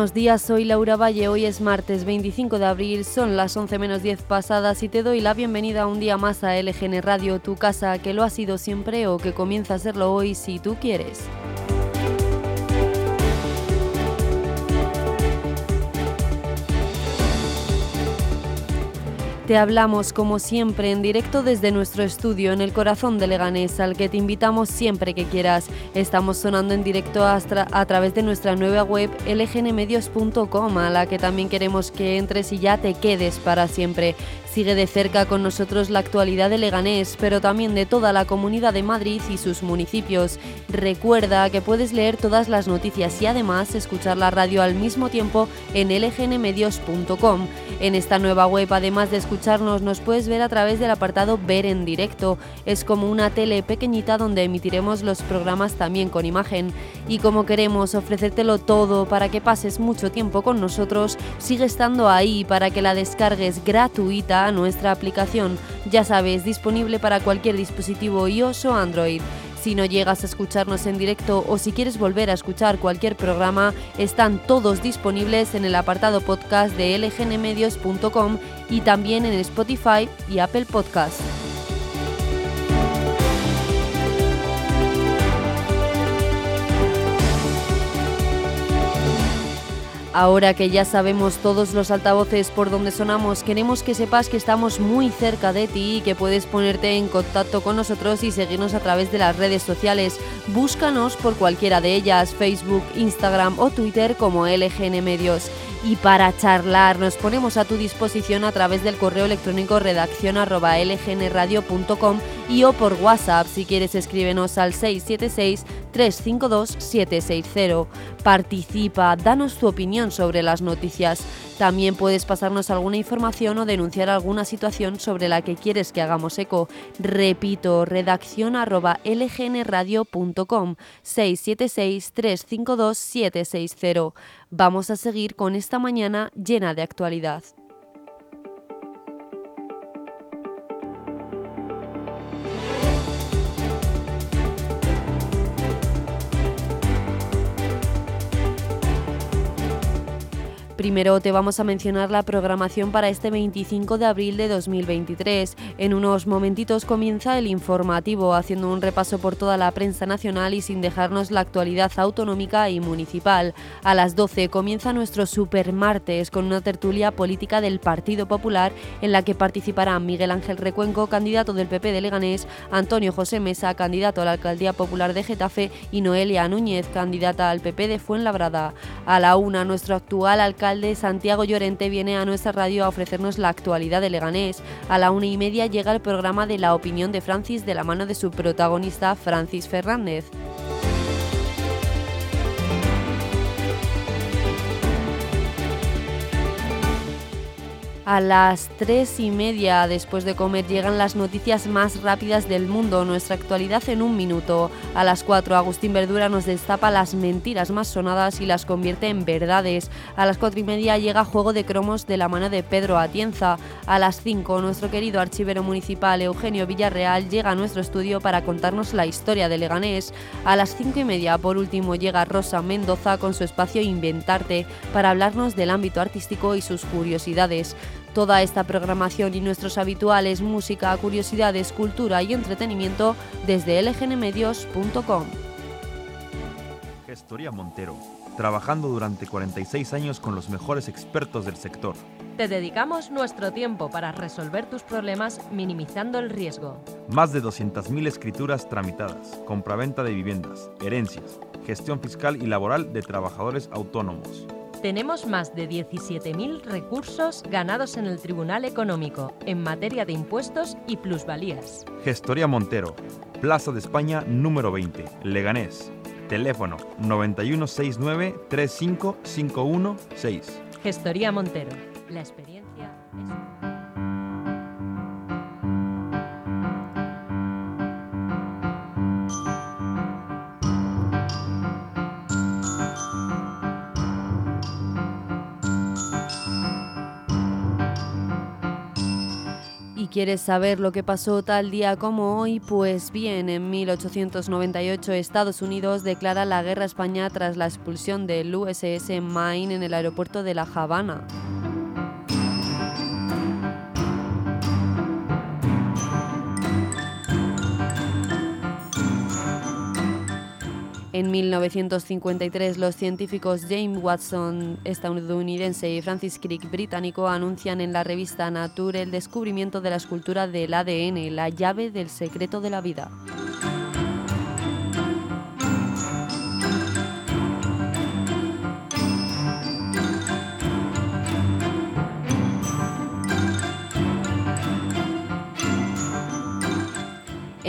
Buenos días, soy Laura Valle, hoy es martes 25 de abril, son las 11 menos 10 pasadas y te doy la bienvenida un día más a LGN Radio, tu casa que lo ha sido siempre o que comienza a serlo hoy si tú quieres. Te hablamos como siempre en directo desde nuestro estudio en el corazón de Leganés, al que te invitamos siempre que quieras. Estamos sonando en directo a través de nuestra nueva web lgnmedios.com, a la que también queremos que entres y ya te quedes para siempre. Sigue de cerca con nosotros la actualidad de Leganés, pero también de toda la comunidad de Madrid y sus municipios. Recuerda que puedes leer todas las noticias y además escuchar la radio al mismo tiempo en lgnmedios.com. En esta nueva web, además de escucharnos, nos puedes ver a través del apartado Ver en directo. Es como una tele pequeñita donde emitiremos los programas también con imagen. Y como queremos ofrecértelo todo para que pases mucho tiempo con nosotros, sigue estando ahí para que la descargues gratuita nuestra aplicación, ya sabes, disponible para cualquier dispositivo iOS o Android. Si no llegas a escucharnos en directo o si quieres volver a escuchar cualquier programa, están todos disponibles en el apartado podcast de lgnmedios.com y también en Spotify y Apple Podcasts. Ahora que ya sabemos todos los altavoces por donde sonamos, queremos que sepas que estamos muy cerca de ti y que puedes ponerte en contacto con nosotros y seguirnos a través de las redes sociales. Búscanos por cualquiera de ellas, Facebook, Instagram o Twitter como LGN Medios. Y para charlar nos ponemos a tu disposición a través del correo electrónico redacción y o por WhatsApp si quieres escríbenos al 676 352 760. Participa, danos tu opinión sobre las noticias. También puedes pasarnos alguna información o denunciar alguna situación sobre la que quieres que hagamos eco. Repito, redacción arroba lgnradio.com 676-352-760. Vamos a seguir con esta mañana llena de actualidad. Primero te vamos a mencionar la programación para este 25 de abril de 2023. En unos momentitos comienza el informativo, haciendo un repaso por toda la prensa nacional y sin dejarnos la actualidad autonómica y municipal. A las 12 comienza nuestro super martes con una tertulia política del Partido Popular en la que participarán Miguel Ángel Recuenco, candidato del PP de Leganés, Antonio José Mesa, candidato a la Alcaldía Popular de Getafe y Noelia Núñez, candidata al PP de Fuenlabrada. A la una, nuestro actual alcalde de Santiago Llorente viene a nuestra radio a ofrecernos la actualidad de Leganés. A la una y media llega el programa de La opinión de Francis de la mano de su protagonista Francis Fernández. A las tres y media después de comer llegan las noticias más rápidas del mundo, nuestra actualidad en un minuto. A las 4 Agustín Verdura nos destapa las mentiras más sonadas y las convierte en verdades. A las cuatro y media llega Juego de Cromos de la mano de Pedro Atienza. A las 5 nuestro querido archivero municipal Eugenio Villarreal llega a nuestro estudio para contarnos la historia de Leganés. A las cinco y media por último llega Rosa Mendoza con su espacio Inventarte para hablarnos del ámbito artístico y sus curiosidades. Toda esta programación y nuestros habituales música, curiosidades, cultura y entretenimiento desde lgnmedios.com. Gestoría Montero, trabajando durante 46 años con los mejores expertos del sector. Te dedicamos nuestro tiempo para resolver tus problemas minimizando el riesgo. Más de 200.000 escrituras tramitadas, compraventa de viviendas, herencias, gestión fiscal y laboral de trabajadores autónomos tenemos más de 17.000 recursos ganados en el Tribunal Económico en materia de impuestos y plusvalías. Gestoría Montero, Plaza de España número 20, Leganés. Teléfono 9169-35516. Gestoría Montero, la experiencia es... quieres saber lo que pasó tal día como hoy, pues bien, en 1898 Estados Unidos declara la guerra a España tras la expulsión del USS Maine en el aeropuerto de La Habana. En 1953, los científicos James Watson, estadounidense, y Francis Crick, británico, anuncian en la revista Nature el descubrimiento de la escultura del ADN, la llave del secreto de la vida.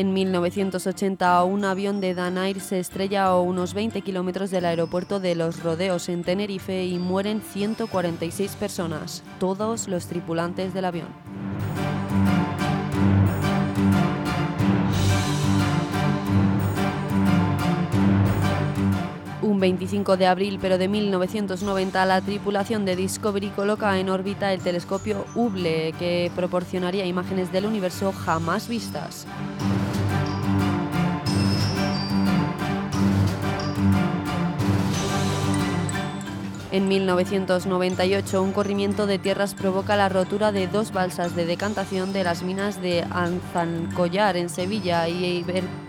En 1980, un avión de Danair se estrella a unos 20 kilómetros del aeropuerto de Los Rodeos en Tenerife y mueren 146 personas, todos los tripulantes del avión. Un 25 de abril, pero de 1990, la tripulación de Discovery coloca en órbita el telescopio Hubble, que proporcionaría imágenes del universo jamás vistas. En 1998, un corrimiento de tierras provoca la rotura de dos balsas de decantación de las minas de Anzancollar en Sevilla y,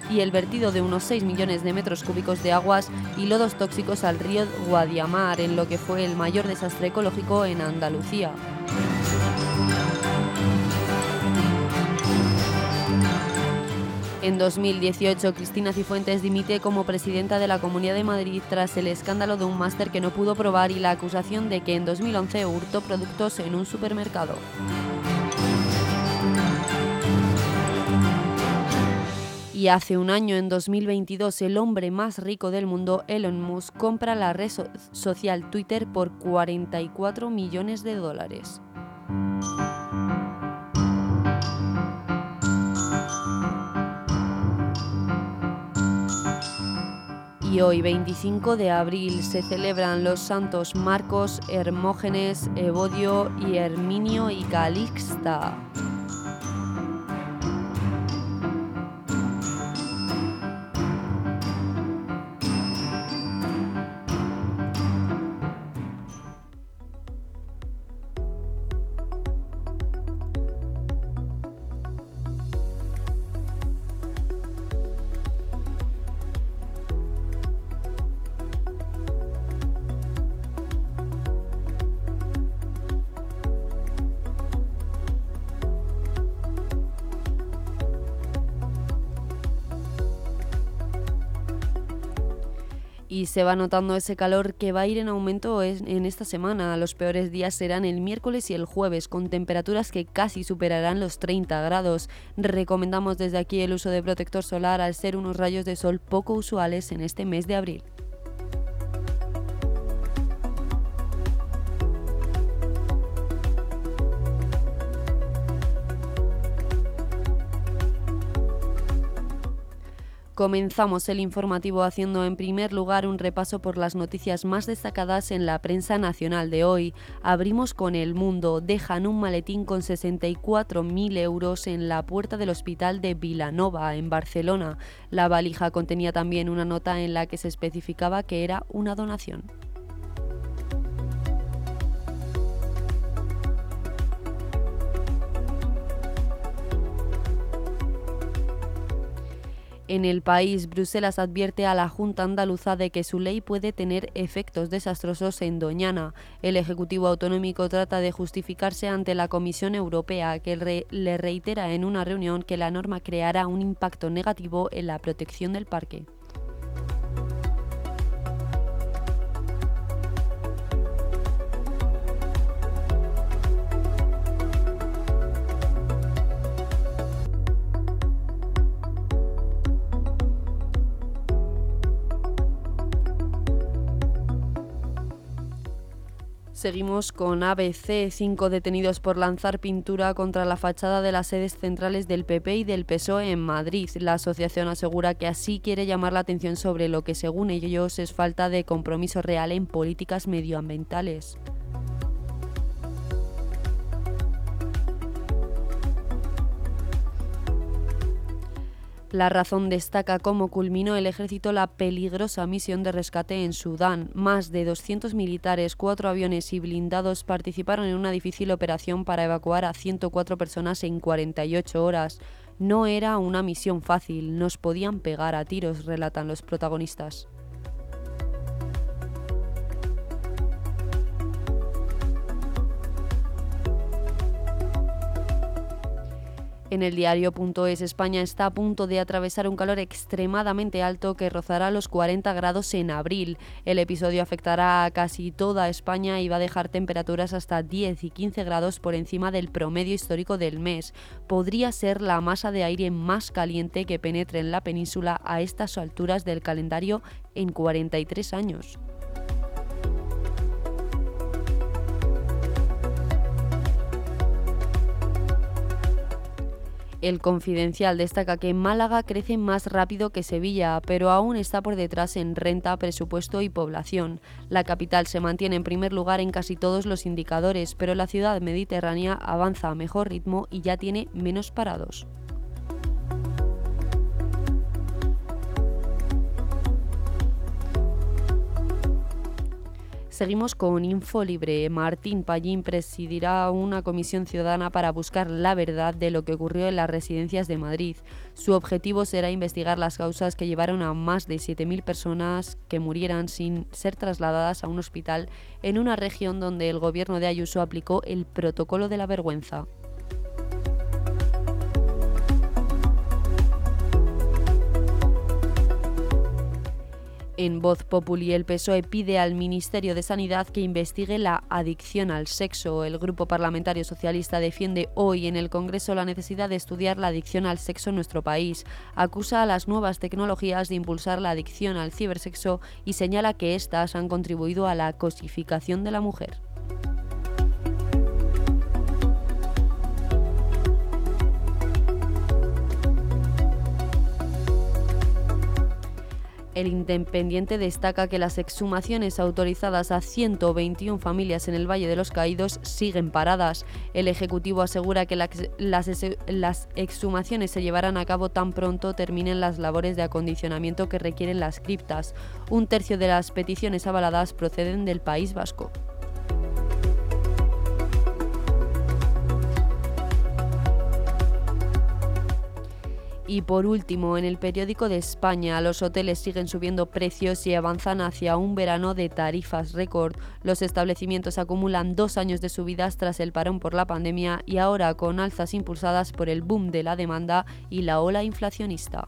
el vertido de unos 6 millones de metros cúbicos de aguas y lodos tóxicos al río Guadiamar, en lo que fue el mayor desastre ecológico en Andalucía. En 2018, Cristina Cifuentes dimite como presidenta de la Comunidad de Madrid tras el escándalo de un máster que no pudo probar y la acusación de que en 2011 hurtó productos en un supermercado. Y hace un año, en 2022, el hombre más rico del mundo, Elon Musk, compra la red social Twitter por 44 millones de dólares. Y hoy 25 de abril se celebran los santos Marcos, Hermógenes, Evodio y Herminio y Calixta. Y se va notando ese calor que va a ir en aumento en esta semana. Los peores días serán el miércoles y el jueves, con temperaturas que casi superarán los 30 grados. Recomendamos desde aquí el uso de protector solar al ser unos rayos de sol poco usuales en este mes de abril. Comenzamos el informativo haciendo en primer lugar un repaso por las noticias más destacadas en la prensa nacional de hoy. Abrimos con El Mundo. Dejan un maletín con 64.000 euros en la puerta del hospital de Vilanova, en Barcelona. La valija contenía también una nota en la que se especificaba que era una donación. En el país, Bruselas advierte a la Junta Andaluza de que su ley puede tener efectos desastrosos en Doñana. El Ejecutivo Autonómico trata de justificarse ante la Comisión Europea, que le reitera en una reunión que la norma creará un impacto negativo en la protección del parque. Seguimos con ABC, cinco detenidos por lanzar pintura contra la fachada de las sedes centrales del PP y del PSOE en Madrid. La asociación asegura que así quiere llamar la atención sobre lo que según ellos es falta de compromiso real en políticas medioambientales. La razón destaca cómo culminó el ejército la peligrosa misión de rescate en Sudán. Más de 200 militares, cuatro aviones y blindados participaron en una difícil operación para evacuar a 104 personas en 48 horas. No era una misión fácil, nos podían pegar a tiros, relatan los protagonistas. En el diario.es España está a punto de atravesar un calor extremadamente alto que rozará los 40 grados en abril. El episodio afectará a casi toda España y va a dejar temperaturas hasta 10 y 15 grados por encima del promedio histórico del mes. Podría ser la masa de aire más caliente que penetre en la península a estas alturas del calendario en 43 años. El Confidencial destaca que Málaga crece más rápido que Sevilla, pero aún está por detrás en renta, presupuesto y población. La capital se mantiene en primer lugar en casi todos los indicadores, pero la ciudad mediterránea avanza a mejor ritmo y ya tiene menos parados. Seguimos con Info Libre. Martín Pallín presidirá una comisión ciudadana para buscar la verdad de lo que ocurrió en las residencias de Madrid. Su objetivo será investigar las causas que llevaron a más de 7.000 personas que murieran sin ser trasladadas a un hospital en una región donde el gobierno de Ayuso aplicó el protocolo de la vergüenza. En Voz Populi, el PSOE pide al Ministerio de Sanidad que investigue la adicción al sexo. El Grupo Parlamentario Socialista defiende hoy en el Congreso la necesidad de estudiar la adicción al sexo en nuestro país. Acusa a las nuevas tecnologías de impulsar la adicción al cibersexo y señala que éstas han contribuido a la cosificación de la mujer. El Independiente destaca que las exhumaciones autorizadas a 121 familias en el Valle de los Caídos siguen paradas. El Ejecutivo asegura que las, exhumaciones se llevarán a cabo tan pronto terminen las labores de acondicionamiento que requieren las criptas. Un tercio de las peticiones avaladas proceden del País Vasco. Y por último, en el periódico de España, los hoteles siguen subiendo precios y avanzan hacia un verano de tarifas récord. Los establecimientos acumulan dos años de subidas tras el parón por la pandemia y ahora con alzas impulsadas por el boom de la demanda y la ola inflacionista.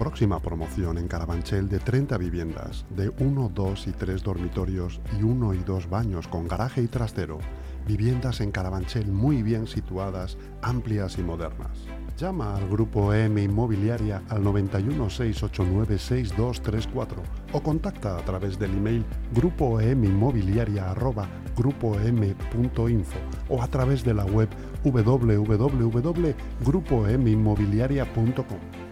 Próxima promoción en Carabanchel de 30 viviendas, de 1, 2 y 3 dormitorios y 1 y 2 baños con garaje y trastero viviendas en Carabanchel muy bien situadas, amplias y modernas. Llama al Grupo EM Inmobiliaria al 91 689 6234 o contacta a través del email grupoeminmobiliaria@grupoem.info o a través de la web www.grupoeminmobiliaria.com.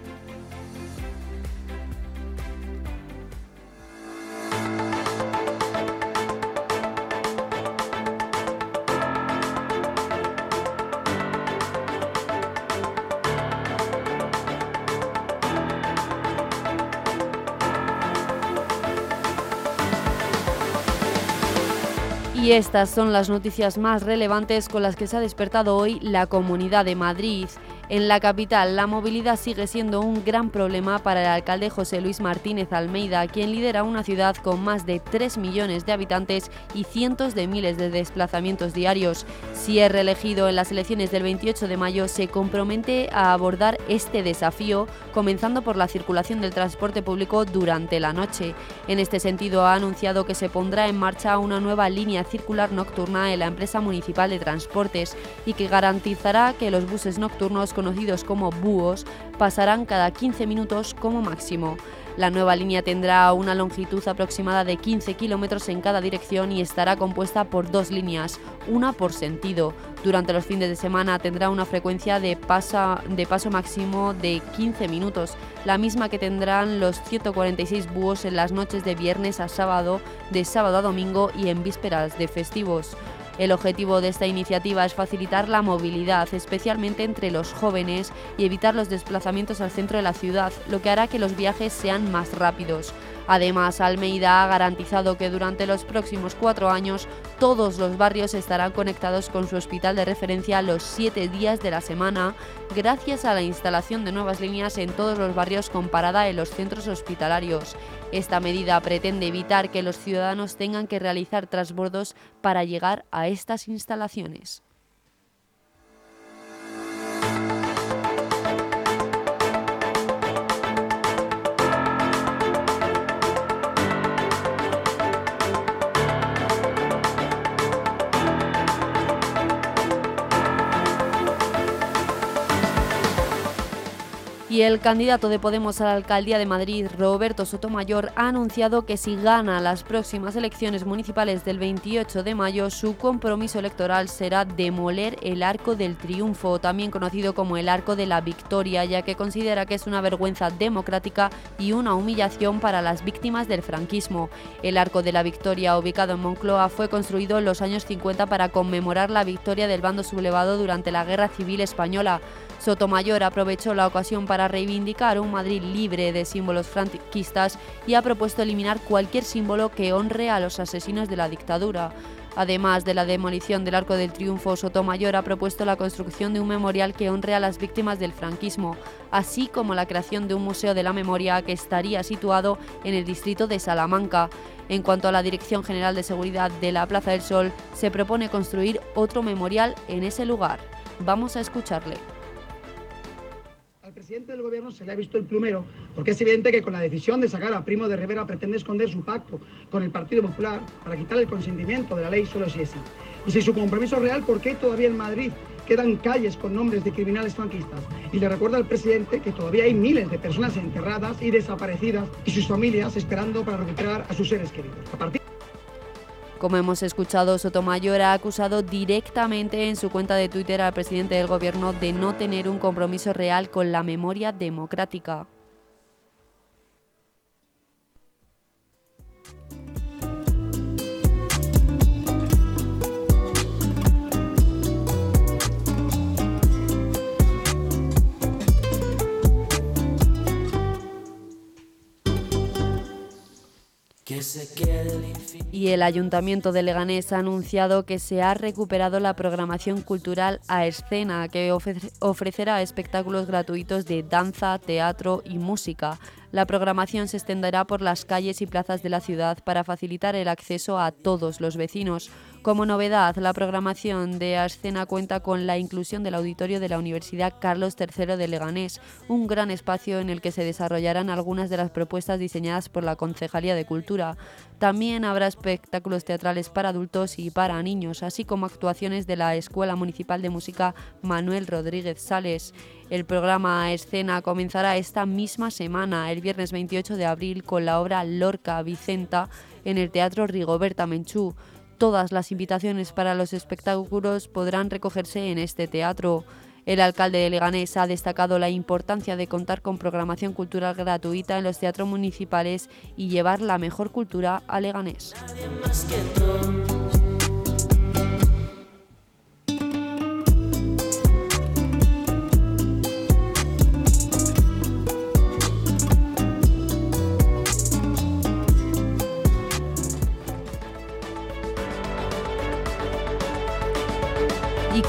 estas son las noticias más relevantes con las que se ha despertado hoy la Comunidad de Madrid. En la capital, la movilidad sigue siendo un gran problema para el alcalde José Luis Martínez Almeida, quien lidera una ciudad con más de 3 millones de habitantes y cientos de miles de desplazamientos diarios. Si es reelegido en las elecciones del 28 de mayo, se compromete a abordar este desafío, comenzando por la circulación del transporte público durante la noche. En este sentido, ha anunciado que se pondrá en marcha una nueva línea circular nocturna en la empresa municipal de transportes y que garantizará que los buses nocturnos conocidos como búhos pasarán cada 15 minutos como máximo. La nueva línea tendrá una longitud aproximada de 15 kilómetros en cada dirección y estará compuesta por dos líneas, una por sentido. Durante los fines de semana tendrá una frecuencia de, paso máximo de 15 minutos, la misma que tendrán los 146 búhos en las noches de viernes a sábado, de sábado a domingo y en vísperas de festivos. El objetivo de esta iniciativa es facilitar la movilidad, especialmente entre los jóvenes, y evitar los desplazamientos al centro de la ciudad, lo que hará que los viajes sean más rápidos. Además, Almeida ha garantizado que durante los próximos cuatro años todos los barrios estarán conectados con su hospital de referencia los siete días de la semana, gracias a la instalación de nuevas líneas en todos los barrios con parada en los centros hospitalarios. Esta medida pretende evitar que los ciudadanos tengan que realizar transbordos para llegar a estas instalaciones. Y el candidato de Podemos a la alcaldía de Madrid, Roberto Sotomayor, ha anunciado que si gana las próximas elecciones municipales del 28 de mayo, su compromiso electoral será demoler el Arco del Triunfo, también conocido como el Arco de la Victoria, ya que considera que es una vergüenza democrática y una humillación para las víctimas del franquismo. El Arco de la Victoria, ubicado en Moncloa, fue construido en los años 50 para conmemorar la victoria del bando sublevado durante la Guerra Civil Española. Sotomayor aprovechó la ocasión para reivindicar un Madrid libre de símbolos franquistas y ha propuesto eliminar cualquier símbolo que honre a los asesinos de la dictadura. Además de la demolición del Arco del Triunfo, Sotomayor ha propuesto la construcción de un memorial que honre a las víctimas del franquismo, así como la creación de un museo de la memoria que estaría situado en el distrito de Salamanca. En cuanto a la Dirección General de Seguridad de la Plaza del Sol, se propone construir otro memorial en ese lugar. Vamos a escucharle presidente del gobierno se le ha visto el plumero, porque es evidente que con la decisión de sacar a Primo de Rivera pretende esconder su pacto con el Partido Popular para quitar el consentimiento de la ley solo si es. Y si su compromiso es real, ¿por qué todavía en Madrid quedan calles con nombres de criminales franquistas? Y le recuerda al presidente que todavía hay miles de personas enterradas y desaparecidas y sus familias esperando para recuperar a sus seres queridos. A partir como hemos escuchado, Sotomayor ha acusado directamente en su cuenta de Twitter al presidente del gobierno de no tener un compromiso real con la memoria democrática. Y el Ayuntamiento de Leganés ha anunciado que se ha recuperado la programación cultural a escena, que ofrecerá espectáculos gratuitos de danza, teatro y música. La programación se extenderá por las calles y plazas de la ciudad para facilitar el acceso a todos los vecinos. Como novedad, la programación de Ascena cuenta con la inclusión del auditorio de la Universidad Carlos III de Leganés, un gran espacio en el que se desarrollarán algunas de las propuestas diseñadas por la Concejalía de Cultura. También habrá espectáculos teatrales para adultos y para niños, así como actuaciones de la Escuela Municipal de Música Manuel Rodríguez Sales. El programa Escena comenzará esta misma semana, el viernes 28 de abril, con la obra Lorca Vicenta en el Teatro Rigoberta Menchú. Todas las invitaciones para los espectáculos podrán recogerse en este teatro. El alcalde de Leganés ha destacado la importancia de contar con programación cultural gratuita en los teatros municipales y llevar la mejor cultura a Leganés.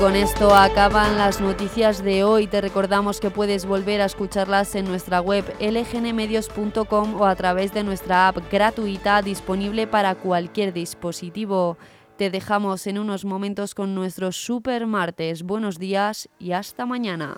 Con esto acaban las noticias de hoy. Te recordamos que puedes volver a escucharlas en nuestra web lgnmedios.com o a través de nuestra app gratuita disponible para cualquier dispositivo. Te dejamos en unos momentos con nuestro super martes. Buenos días y hasta mañana.